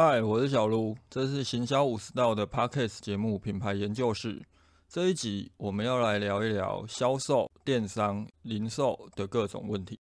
嗨，我是小卢，这是行销五十道的 Podcast 节目品牌研究室。这一集我们要来聊一聊销售、电商、零售的各种问题。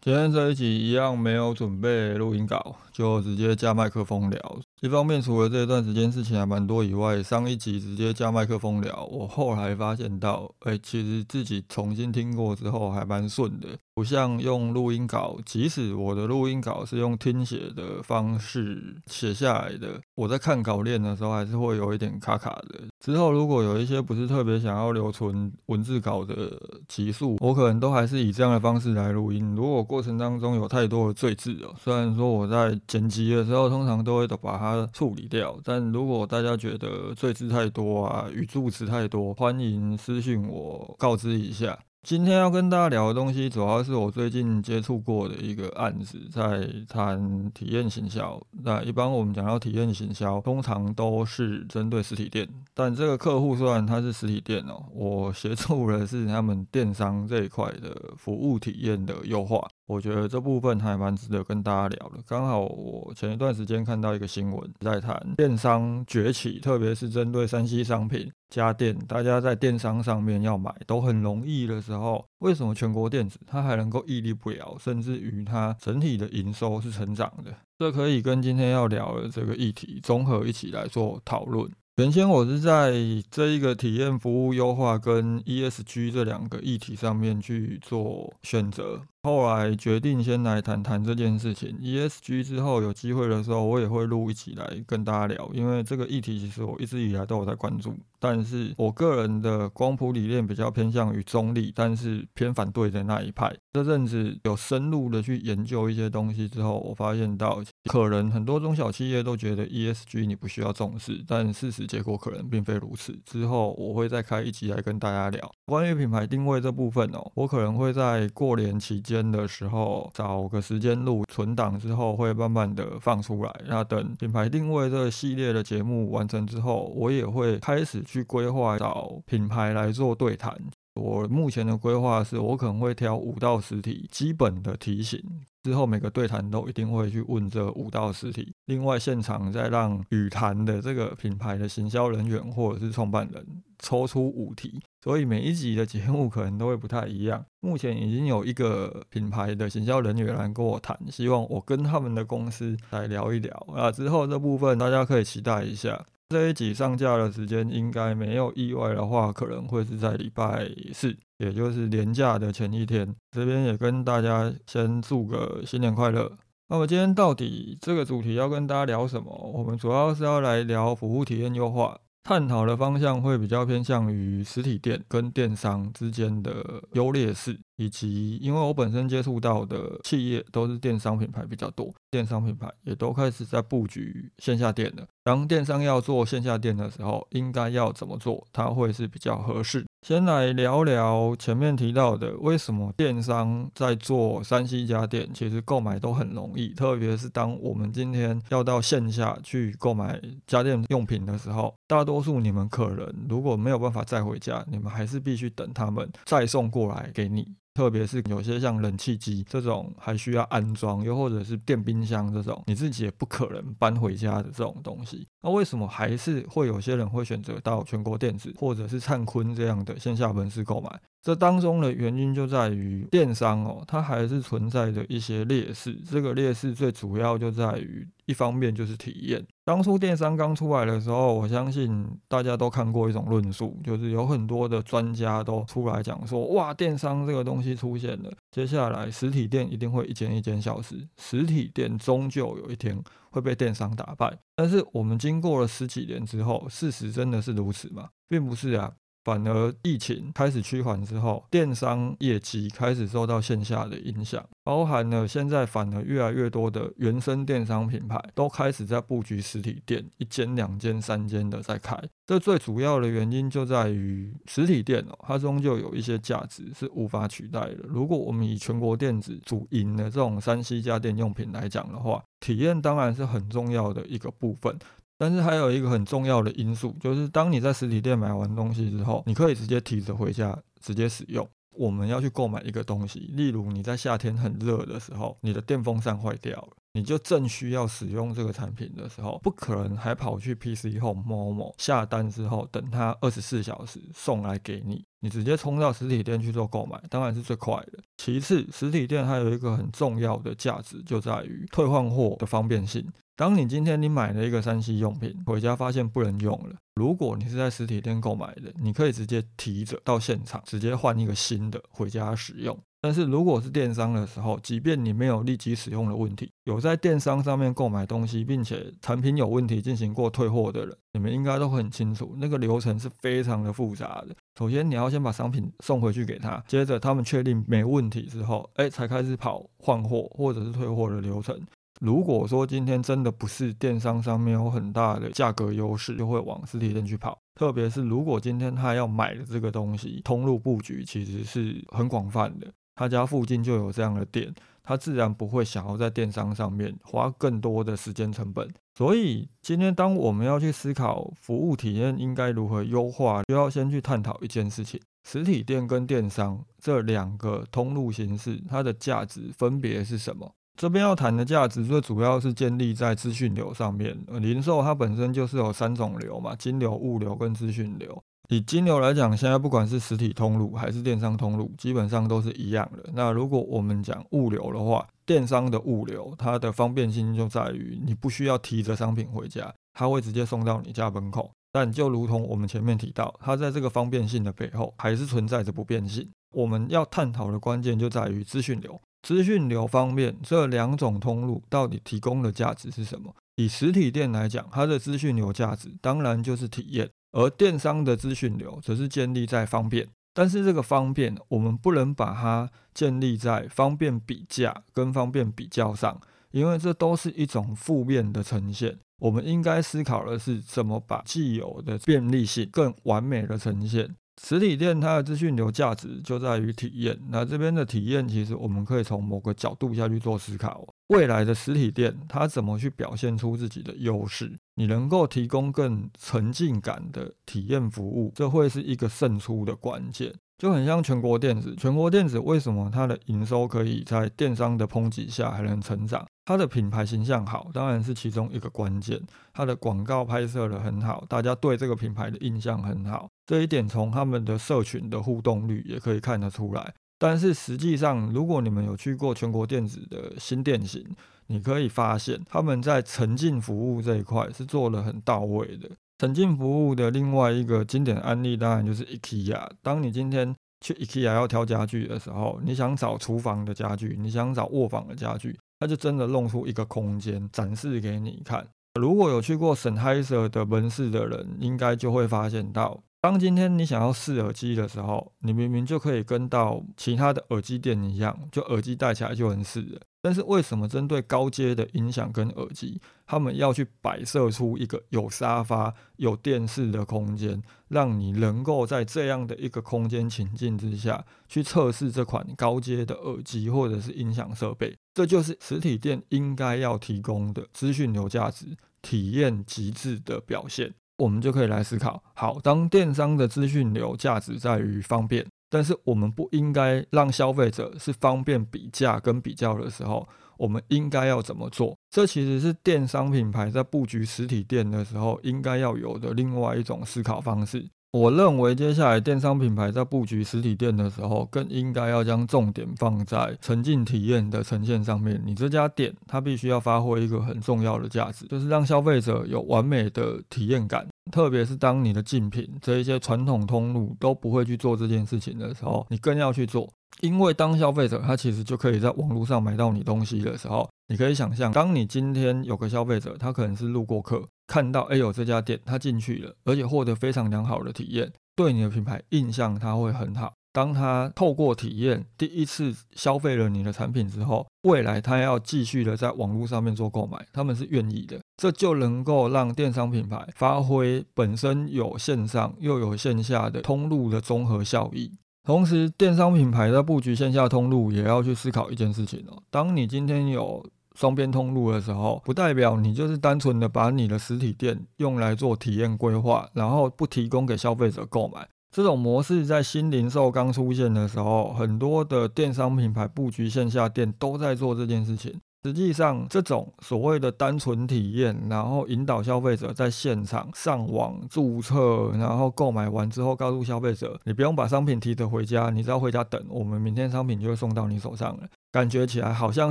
今天这一集一样没有准备录音稿，就直接加麦克风聊。一方面，除了这段时间事情还蛮多以外，上一集直接加麦克风聊，我后来发现到，哎，其实自己重新听过之后还蛮顺的，不像用录音稿，即使我的录音稿是用听写的方式写下来的，我在看稿练的时候还是会有一点卡卡的。之后如果有一些不是特别想要留存文字稿的集数，我可能都还是以这样的方式来录音。如果过程当中有太多的赘字哦，虽然说我在剪辑的时候通常都会把它处理掉，但如果大家觉得赘字太多啊，语助词太多，欢迎私信我告知一下。今天要跟大家聊的东西，主要是我最近接触过的一个案子，在谈体验行销。那一般我们讲到体验行销，通常都是针对实体店，但这个客户虽然他是实体店哦，我协助的是他们电商这一块的服务体验的优化。我觉得这部分还蛮值得跟大家聊的。刚好我前一段时间看到一个新闻，在谈电商崛起，特别是针对山西商品家电，大家在电商上面要买都很容易的时候，为什么全国电子它还能够屹立不摇，甚至于它整体的营收是成长的？这可以跟今天要聊的这个议题综合一起来做讨论。原先我是在这一个体验服务优化跟 ESG 这两个议题上面去做选择，后来决定先来谈谈这件事情。ESG 之后有机会的时候，我也会录一起来跟大家聊，因为这个议题其实我一直以来都有在关注，但是我个人的光谱理念比较偏向于中立，但是偏反对的那一派。这阵子有深入的去研究一些东西之后，我发现到可能很多中小企业都觉得 ESG 你不需要重视，但事实。结果可能并非如此。之后我会再开一集来跟大家聊关于品牌定位这部分哦。我可能会在过年期间间的时候找个时间录存档，之后会慢慢的放出来。那等品牌定位这个系列的节目完成之后，我也会开始去规划找品牌来做对谈。我目前的规划是我可能会挑五到十题基本的题型。之后每个对谈都一定会去问这五到十题，另外现场再让语谈的这个品牌的行销人员或者是创办人抽出五题，所以每一集的节目可能都会不太一样。目前已经有一个品牌的行销人员来跟我谈，希望我跟他们的公司来聊一聊啊。之后这部分大家可以期待一下。这一集上架的时间应该没有意外的话，可能会是在礼拜四。也就是年假的前一天，这边也跟大家先祝个新年快乐。那么今天到底这个主题要跟大家聊什么？我们主要是要来聊服务体验优化，探讨的方向会比较偏向于实体店跟电商之间的优劣势。以及，因为我本身接触到的企业都是电商品牌比较多，电商品牌也都开始在布局线下店了。当电商要做线下店的时候，应该要怎么做？它会是比较合适。先来聊聊前面提到的，为什么电商在做三 C 家电，其实购买都很容易，特别是当我们今天要到线下去购买家电用品的时候，大多数你们可能如果没有办法再回家，你们还是必须等他们再送过来给你。特别是有些像冷气机这种还需要安装，又或者是电冰箱这种，你自己也不可能搬回家的这种东西，那为什么还是会有些人会选择到全国电子或者是灿坤这样的线下门市购买？这当中的原因就在于电商哦，它还是存在着一些劣势。这个劣势最主要就在于一方面就是体验。当初电商刚出来的时候，我相信大家都看过一种论述，就是有很多的专家都出来讲说，哇，电商这个东西出现了，接下来实体店一定会一间一间消失，实体店终究有一天会被电商打败。但是我们经过了十几年之后，事实真的是如此吗？并不是啊。反而疫情开始趋缓之后，电商业绩开始受到线下的影响，包含了现在反而越来越多的原生电商品牌都开始在布局实体店，一间、两间、三间的在开。这最主要的原因就在于实体店哦，它终究有一些价值是无法取代的。如果我们以全国电子主营的这种山西家电用品来讲的话，体验当然是很重要的一个部分。但是还有一个很重要的因素，就是当你在实体店买完东西之后，你可以直接提着回家直接使用。我们要去购买一个东西，例如你在夏天很热的时候，你的电风扇坏掉了，你就正需要使用这个产品的时候，不可能还跑去 PC Home 某某下单之后，等它二十四小时送来给你，你直接冲到实体店去做购买，当然是最快的。其次，实体店还有一个很重要的价值，就在于退换货的方便性。当你今天你买了一个三 C 用品，回家发现不能用了，如果你是在实体店购买的，你可以直接提着到现场，直接换一个新的回家使用。但是如果是电商的时候，即便你没有立即使用的问题，有在电商上面购买东西，并且产品有问题进行过退货的人，你们应该都很清楚，那个流程是非常的复杂的。首先你要先把商品送回去给他，接着他们确定没问题之后，哎，才开始跑换货或者是退货的流程。如果说今天真的不是电商上面有很大的价格优势，就会往实体店去跑。特别是如果今天他要买的这个东西，通路布局其实是很广泛的，他家附近就有这样的店，他自然不会想要在电商上面花更多的时间成本。所以今天当我们要去思考服务体验应该如何优化，就要先去探讨一件事情：实体店跟电商这两个通路形式，它的价值分别是什么？这边要谈的价值，最主要是建立在资讯流上面。呃，零售它本身就是有三种流嘛，金流、物流跟资讯流。以金流来讲，现在不管是实体通路还是电商通路，基本上都是一样的。那如果我们讲物流的话，电商的物流它的方便性就在于你不需要提着商品回家，它会直接送到你家门口。但就如同我们前面提到，它在这个方便性的背后，还是存在着不便性。我们要探讨的关键就在于资讯流。资讯流方面，这两种通路到底提供的价值是什么？以实体店来讲，它的资讯流价值当然就是体验；而电商的资讯流则是建立在方便。但是这个方便，我们不能把它建立在方便比价跟方便比较上，因为这都是一种负面的呈现。我们应该思考的是，怎么把既有的便利性更完美的呈现。实体店它的资讯流价值就在于体验，那这边的体验其实我们可以从某个角度下去做思考。未来的实体店它怎么去表现出自己的优势？你能够提供更沉浸感的体验服务，这会是一个胜出的关键。就很像全国电子，全国电子为什么它的营收可以在电商的抨击下还能成长？它的品牌形象好，当然是其中一个关键。它的广告拍摄的很好，大家对这个品牌的印象很好，这一点从他们的社群的互动率也可以看得出来。但是实际上，如果你们有去过全国电子的新店型，你可以发现他们在沉浸服务这一块是做了很到位的。沉浸服务的另外一个经典案例，当然就是 IKEA。当你今天去 IKEA 要挑家具的时候，你想找厨房的家具，你想找卧房的家具，它就真的弄出一个空间展示给你看。如果有去过沈海舍的门市的人，应该就会发现到。当今天你想要试耳机的时候，你明明就可以跟到其他的耳机店一样，就耳机戴起来就能试了。但是为什么针对高阶的音响跟耳机，他们要去摆设出一个有沙发、有电视的空间，让你能够在这样的一个空间情境之下去测试这款高阶的耳机或者是音响设备？这就是实体店应该要提供的资讯流价值、体验极致的表现。我们就可以来思考：好，当电商的资讯流价值在于方便，但是我们不应该让消费者是方便比价跟比较的时候，我们应该要怎么做？这其实是电商品牌在布局实体店的时候应该要有的另外一种思考方式。我认为，接下来电商品牌在布局实体店的时候，更应该要将重点放在沉浸体验的呈现上面。你这家店，它必须要发挥一个很重要的价值，就是让消费者有完美的体验感。特别是当你的竞品这一些传统通路都不会去做这件事情的时候，你更要去做。因为当消费者他其实就可以在网络上买到你东西的时候，你可以想象，当你今天有个消费者，他可能是路过客，看到哎有这家店，他进去了，而且获得非常良好的体验，对你的品牌印象他会很好。当他透过体验第一次消费了你的产品之后，未来他要继续的在网络上面做购买，他们是愿意的，这就能够让电商品牌发挥本身有线上又有线下的通路的综合效益。同时，电商品牌在布局线下通路，也要去思考一件事情哦。当你今天有双边通路的时候，不代表你就是单纯的把你的实体店用来做体验规划，然后不提供给消费者购买。这种模式在新零售刚出现的时候，很多的电商品牌布局线下店都在做这件事情。实际上，这种所谓的单纯体验，然后引导消费者在现场上网注册，然后购买完之后告诉消费者，你不用把商品提着回家，你只要回家等，我们明天商品就会送到你手上了。感觉起来好像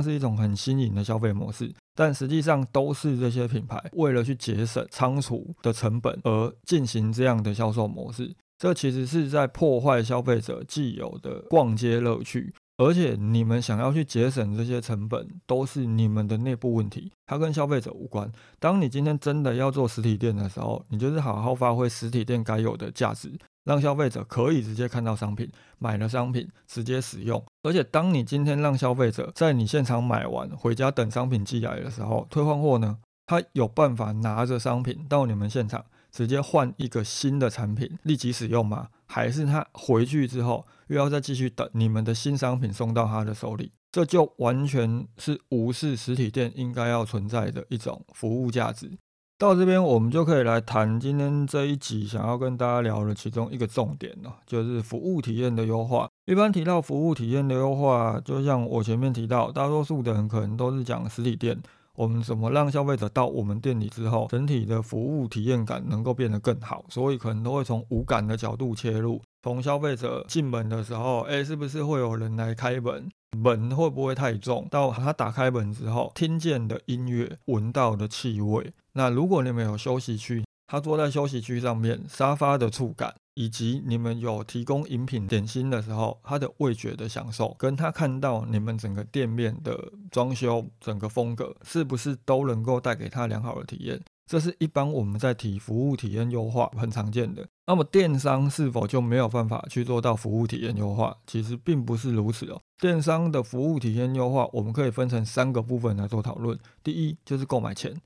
是一种很新颖的消费模式，但实际上都是这些品牌为了去节省仓储的成本而进行这样的销售模式。这其实是在破坏消费者既有的逛街乐趣。而且你们想要去节省这些成本，都是你们的内部问题，它跟消费者无关。当你今天真的要做实体店的时候，你就是好好发挥实体店该有的价值，让消费者可以直接看到商品，买了商品直接使用。而且当你今天让消费者在你现场买完回家等商品寄来的时候，退换货呢，他有办法拿着商品到你们现场。直接换一个新的产品立即使用吗？还是他回去之后又要再继续等你们的新商品送到他的手里？这就完全是无视实体店应该要存在的一种服务价值。到这边我们就可以来谈今天这一集想要跟大家聊的其中一个重点了，就是服务体验的优化。一般提到服务体验的优化，就像我前面提到，大多数的人可能都是讲实体店。我们怎么让消费者到我们店里之后，整体的服务体验感能够变得更好？所以可能都会从无感的角度切入，从消费者进门的时候，哎，是不是会有人来开门？门会不会太重？到他打开门之后，听见的音乐，闻到的气味。那如果你们有休息区，他坐在休息区上面，沙发的触感。以及你们有提供饮品点心的时候，他的味觉的享受，跟他看到你们整个店面的装修、整个风格，是不是都能够带给他良好的体验？这是一般我们在提服务体验优化很常见的。那么电商是否就没有办法去做到服务体验优化？其实并不是如此哦。电商的服务体验优化，我们可以分成三个部分来做讨论。第一就是购买前，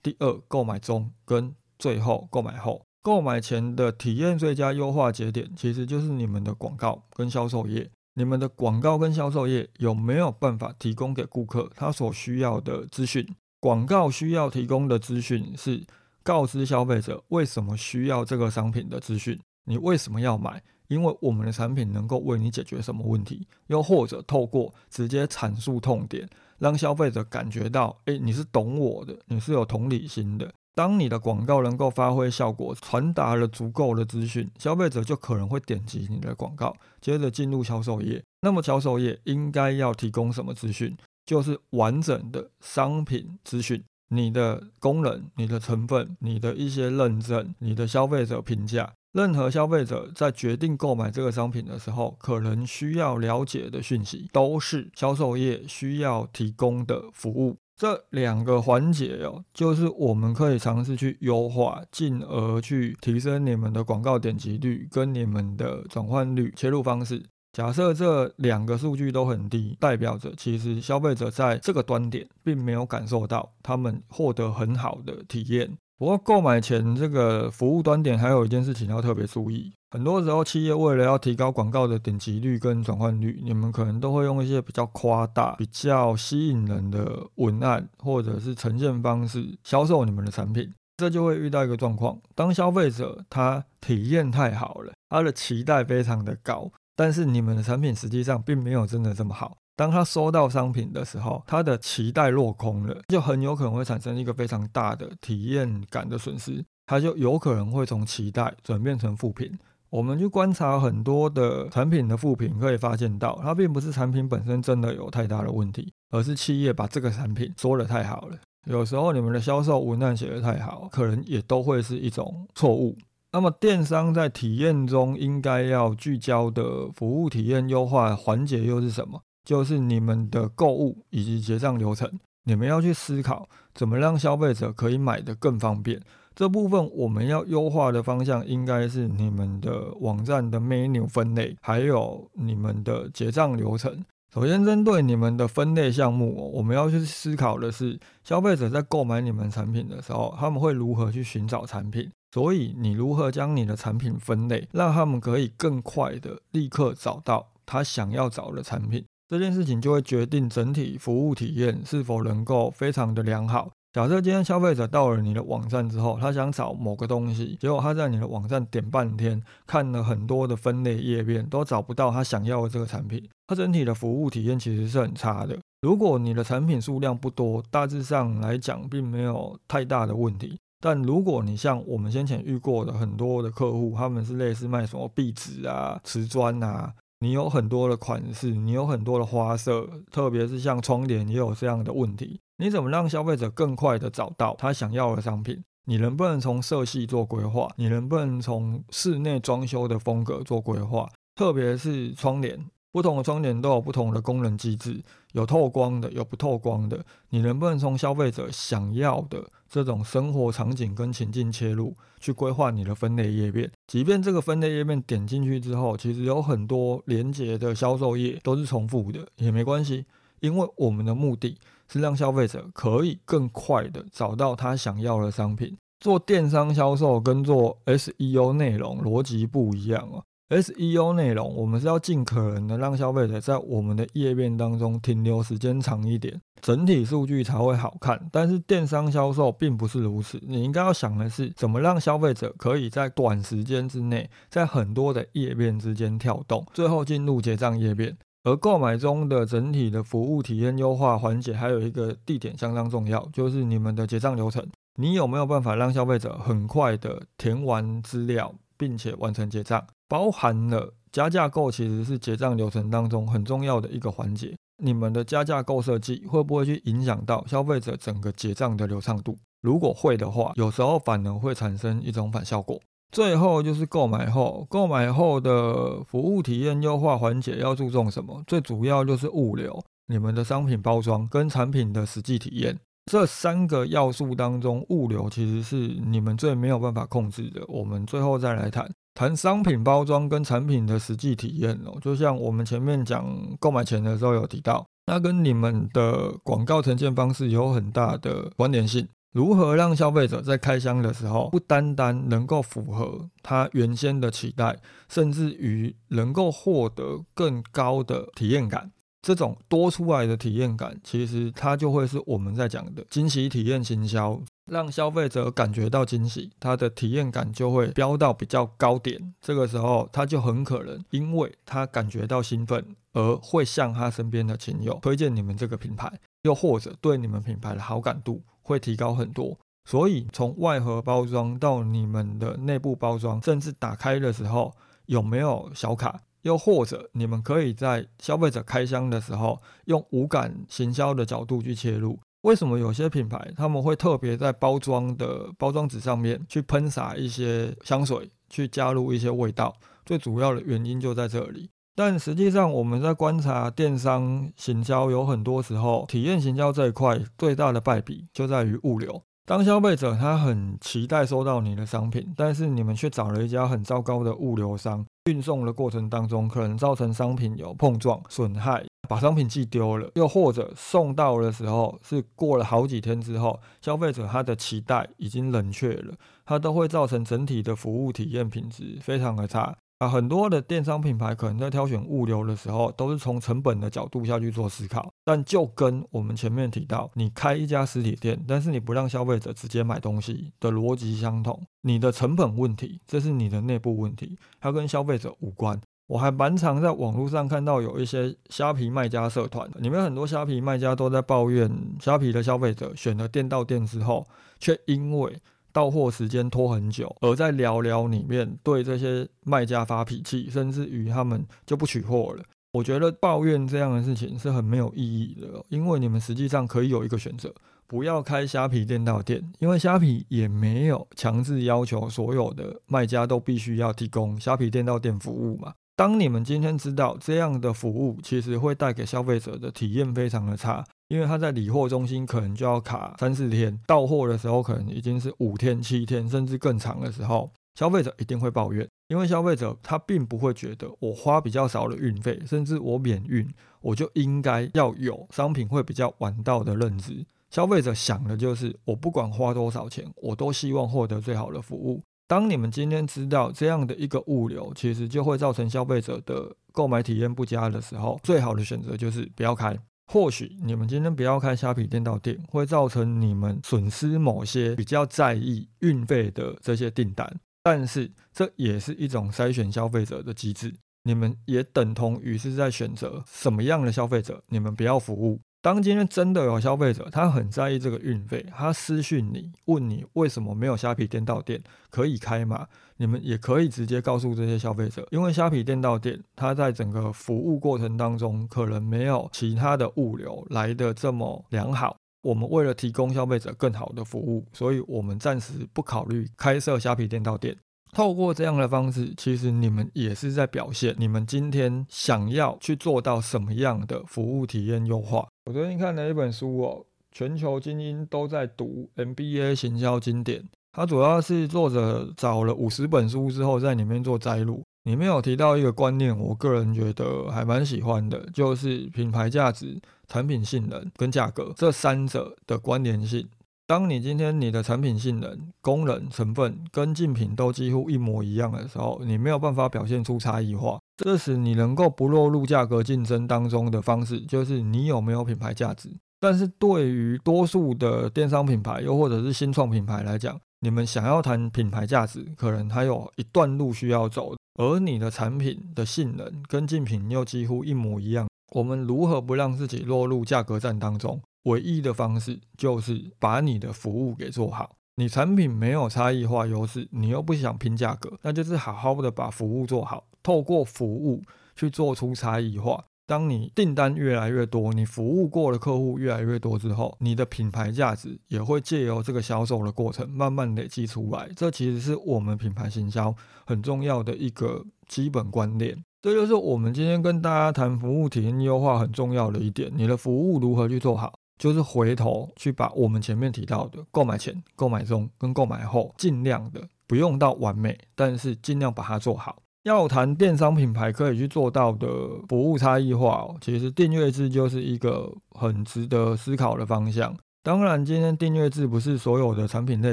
第二购买中，跟最后购买后。购买前的体验最佳优化节点，其实就是你们的广告跟销售业。你们的广告跟销售业有没有办法提供给顾客他所需要的资讯？广告需要提供的资讯是告知消费者为什么需要这个商品的资讯，你为什么要买？因为我们的产品能够为你解决什么问题？又或者透过直接阐述痛点，让消费者感觉到，诶，你是懂我的，你是有同理心的。当你的广告能够发挥效果，传达了足够的资讯，消费者就可能会点击你的广告，接着进入销售页。那么销售页应该要提供什么资讯？就是完整的商品资讯，你的功能、你的成分、你的一些认证、你的消费者评价。任何消费者在决定购买这个商品的时候，可能需要了解的讯息，都是销售业需要提供的服务。这两个环节哦，就是我们可以尝试去优化，进而去提升你们的广告点击率跟你们的转换率。切入方式，假设这两个数据都很低，代表着其实消费者在这个端点并没有感受到他们获得很好的体验。不过购买前这个服务端点还有一件事情要特别注意，很多时候企业为了要提高广告的点击率跟转换率，你们可能都会用一些比较夸大、比较吸引人的文案或者是呈现方式销售你们的产品，这就会遇到一个状况：当消费者他体验太好了，他的期待非常的高，但是你们的产品实际上并没有真的这么好。当他收到商品的时候，他的期待落空了，就很有可能会产生一个非常大的体验感的损失，他就有可能会从期待转变成负评。我们去观察很多的产品的负评，可以发现到，它并不是产品本身真的有太大的问题，而是企业把这个产品说的太好了。有时候你们的销售文案写的太好，可能也都会是一种错误。那么电商在体验中应该要聚焦的服务体验优化环节又是什么？就是你们的购物以及结账流程，你们要去思考怎么让消费者可以买得更方便。这部分我们要优化的方向应该是你们的网站的 menu 分类，还有你们的结账流程。首先，针对你们的分类项目，我们要去思考的是，消费者在购买你们产品的时候，他们会如何去寻找产品？所以，你如何将你的产品分类，让他们可以更快的立刻找到他想要找的产品？这件事情就会决定整体服务体验是否能够非常的良好。假设今天消费者到了你的网站之后，他想找某个东西，结果他在你的网站点半天，看了很多的分类页面，都找不到他想要的这个产品，他整体的服务体验其实是很差的。如果你的产品数量不多，大致上来讲并没有太大的问题。但如果你像我们先前遇过的很多的客户，他们是类似卖什么壁纸啊、瓷砖啊，你有很多的款式，你有很多的花色，特别是像窗帘也有这样的问题。你怎么让消费者更快的找到他想要的商品？你能不能从色系做规划？你能不能从室内装修的风格做规划？特别是窗帘，不同的窗帘都有不同的功能机制，有透光的，有不透光的。你能不能从消费者想要的这种生活场景跟情境切入，去规划你的分类页面？即便这个分类页面点进去之后，其实有很多连接的销售页都是重复的，也没关系，因为我们的目的。是让消费者可以更快的找到他想要的商品。做电商销售跟做 SEO 内容逻辑不一样啊。SEO 内容我们是要尽可能的让消费者在我们的页面当中停留时间长一点，整体数据才会好看。但是电商销售并不是如此，你应该要想的是怎么让消费者可以在短时间之内，在很多的页面之间跳动，最后进入结账页面。而购买中的整体的服务体验优化环节，还有一个地点相当重要，就是你们的结账流程。你有没有办法让消费者很快的填完资料，并且完成结账？包含了加价购，其实是结账流程当中很重要的一个环节。你们的加价购设计会不会去影响到消费者整个结账的流畅度？如果会的话，有时候反而会产生一种反效果。最后就是购买后，购买后的服务体验优化环节要注重什么？最主要就是物流、你们的商品包装跟产品的实际体验这三个要素当中，物流其实是你们最没有办法控制的。我们最后再来谈谈商品包装跟产品的实际体验哦。就像我们前面讲购买前的时候有提到，那跟你们的广告呈现方式有很大的关联性。如何让消费者在开箱的时候，不单单能够符合他原先的期待，甚至于能够获得更高的体验感？这种多出来的体验感，其实它就会是我们在讲的惊喜体验行销，让消费者感觉到惊喜，他的体验感就会飙到比较高点。这个时候，他就很可能因为他感觉到兴奋，而会向他身边的亲友推荐你们这个品牌，又或者对你们品牌的好感度。会提高很多，所以从外盒包装到你们的内部包装，甚至打开的时候有没有小卡，又或者你们可以在消费者开箱的时候用无感行销的角度去切入。为什么有些品牌他们会特别在包装的包装纸上面去喷洒一些香水，去加入一些味道？最主要的原因就在这里。但实际上，我们在观察电商行销，有很多时候体验行销这一块最大的败笔就在于物流。当消费者他很期待收到你的商品，但是你们却找了一家很糟糕的物流商，运送的过程当中可能造成商品有碰撞损害，把商品寄丢了，又或者送到的时候是过了好几天之后，消费者他的期待已经冷却了，它都会造成整体的服务体验品质非常的差。啊，很多的电商品牌可能在挑选物流的时候，都是从成本的角度下去做思考。但就跟我们前面提到，你开一家实体店，但是你不让消费者直接买东西的逻辑相同。你的成本问题，这是你的内部问题，它跟消费者无关。我还蛮常在网络上看到有一些虾皮卖家社团，里面很多虾皮卖家都在抱怨，虾皮的消费者选了店到店之后，却因为到货时间拖很久，而在聊聊里面对这些卖家发脾气，甚至于他们就不取货了。我觉得抱怨这样的事情是很没有意义的，因为你们实际上可以有一个选择，不要开虾皮店到店，因为虾皮也没有强制要求所有的卖家都必须要提供虾皮店到店服务嘛。当你们今天知道这样的服务其实会带给消费者的体验非常的差。因为他在理货中心可能就要卡三四天，到货的时候可能已经是五天、七天，甚至更长的时候，消费者一定会抱怨。因为消费者他并不会觉得我花比较少的运费，甚至我免运，我就应该要有商品会比较晚到的认知。消费者想的就是我不管花多少钱，我都希望获得最好的服务。当你们今天知道这样的一个物流，其实就会造成消费者的。购买体验不佳的时候，最好的选择就是不要开。或许你们今天不要开虾皮店到店，会造成你们损失某些比较在意运费的这些订单，但是这也是一种筛选消费者的机制。你们也等同于是在选择什么样的消费者，你们不要服务。当今天真的有消费者，他很在意这个运费，他私讯你问你为什么没有虾皮店到店可以开吗？你们也可以直接告诉这些消费者，因为虾皮店到店，它在整个服务过程当中可能没有其他的物流来的这么良好。我们为了提供消费者更好的服务，所以我们暂时不考虑开设虾皮店到店。透过这样的方式，其实你们也是在表现你们今天想要去做到什么样的服务体验优化。我最近看了一本书哦，全球精英都在读 MBA 行销经典。它主要是作者找了五十本书之后，在里面做摘录。里面有提到一个观念，我个人觉得还蛮喜欢的，就是品牌价值、产品性能跟价格这三者的关联性。当你今天你的产品性能、功能、成分跟竞品都几乎一模一样的时候，你没有办法表现出差异化。这时你能够不落入价格竞争当中的方式，就是你有没有品牌价值。但是对于多数的电商品牌，又或者是新创品牌来讲，你们想要谈品牌价值，可能还有一段路需要走。而你的产品的性能跟竞品又几乎一模一样，我们如何不让自己落入价格战当中？唯一的方式就是把你的服务给做好。你产品没有差异化优势，你又不想拼价格，那就是好好的把服务做好，透过服务去做出差异化。当你订单越来越多，你服务过的客户越来越多之后，你的品牌价值也会借由这个销售的过程慢慢累积出来。这其实是我们品牌行销很重要的一个基本观念。这就是我们今天跟大家谈服务体验优化很重要的一点：你的服务如何去做好。就是回头去把我们前面提到的购买前、购买中跟购买后，尽量的不用到完美，但是尽量把它做好。要谈电商品牌可以去做到的服务差异化，其实订阅制就是一个很值得思考的方向。当然，今天订阅制不是所有的产品类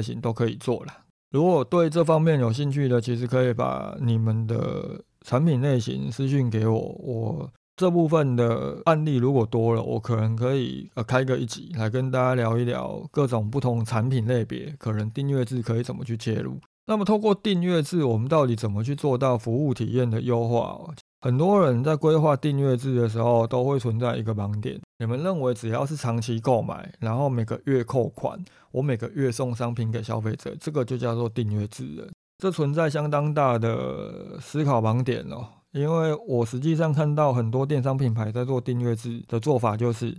型都可以做了。如果对这方面有兴趣的，其实可以把你们的产品类型私讯给我，我。这部分的案例如果多了，我可能可以呃开个一集来跟大家聊一聊各种不同产品类别，可能订阅制可以怎么去切入。那么透过订阅制，我们到底怎么去做到服务体验的优化？很多人在规划订阅制的时候，都会存在一个盲点。你们认为只要是长期购买，然后每个月扣款，我每个月送商品给消费者，这个就叫做订阅制了。这存在相当大的思考盲点哦。因为我实际上看到很多电商品牌在做订阅制的做法，就是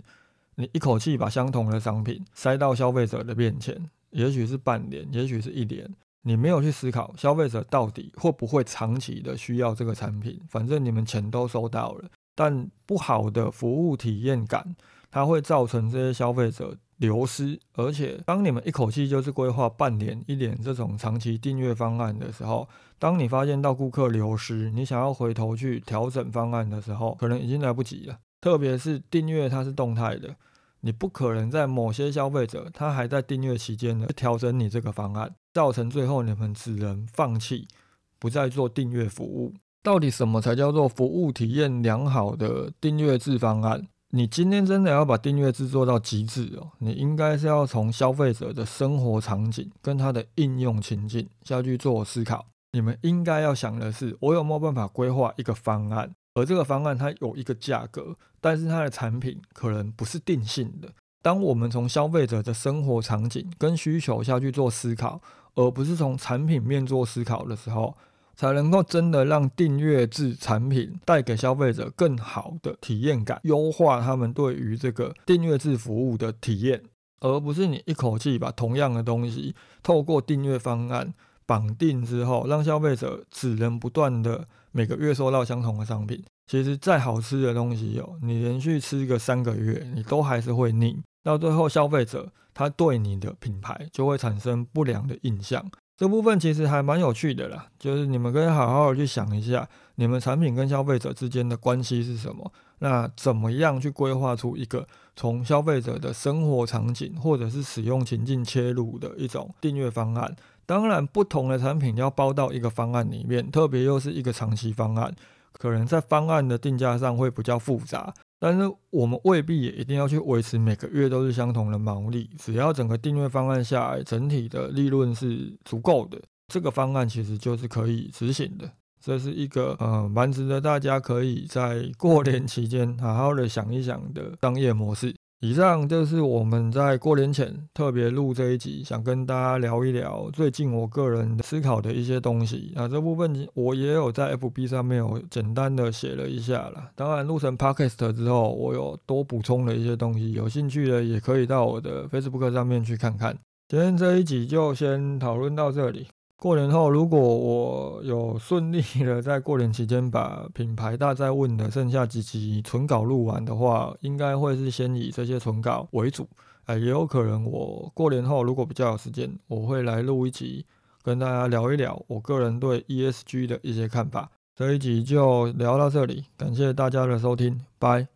你一口气把相同的商品塞到消费者的面前，也许是半年，也许是一年，你没有去思考消费者到底会不会长期的需要这个产品，反正你们钱都收到了，但不好的服务体验感，它会造成这些消费者。流失，而且当你们一口气就是规划半年、一年这种长期订阅方案的时候，当你发现到顾客流失，你想要回头去调整方案的时候，可能已经来不及了。特别是订阅它是动态的，你不可能在某些消费者他还在订阅期间呢调整你这个方案，造成最后你们只能放弃，不再做订阅服务。到底什么才叫做服务体验良好的订阅制方案？你今天真的要把订阅制做到极致哦，你应该是要从消费者的生活场景跟他的应用情境下去做思考。你们应该要想的是，我有没有办法规划一个方案，而这个方案它有一个价格，但是它的产品可能不是定性的。当我们从消费者的生活场景跟需求下去做思考，而不是从产品面做思考的时候。才能够真的让订阅制产品带给消费者更好的体验感，优化他们对于这个订阅制服务的体验，而不是你一口气把同样的东西透过订阅方案绑定之后，让消费者只能不断的每个月收到相同的商品。其实再好吃的东西哦，你连续吃个三个月，你都还是会腻。到最后，消费者他对你的品牌就会产生不良的印象。这部分其实还蛮有趣的啦，就是你们可以好好的去想一下，你们产品跟消费者之间的关系是什么？那怎么样去规划出一个从消费者的生活场景或者是使用情境切入的一种订阅方案？当然，不同的产品要包到一个方案里面，特别又是一个长期方案，可能在方案的定价上会比较复杂，但是我们未必也一定要去维持每个月都是相同的毛利，只要整个订阅方案下来，整体的利润是足够的，这个方案其实就是可以执行的。这是一个呃蛮值得大家可以在过年期间好好的想一想的商业模式。以上就是我们在过年前特别录这一集，想跟大家聊一聊最近我个人思考的一些东西。那这部分我也有在 FB 上面有简单的写了一下啦。当然录成 Podcast 之后，我有多补充了一些东西，有兴趣的也可以到我的 Facebook 上面去看看。今天这一集就先讨论到这里。过年后，如果我有顺利的 在过年期间把品牌大在问的剩下几集存稿录完的话，应该会是先以这些存稿为主。哎，也有可能我过年后如果比较有时间，我会来录一集，跟大家聊一聊我个人对 ESG 的一些看法。这一集就聊到这里，感谢大家的收听，拜。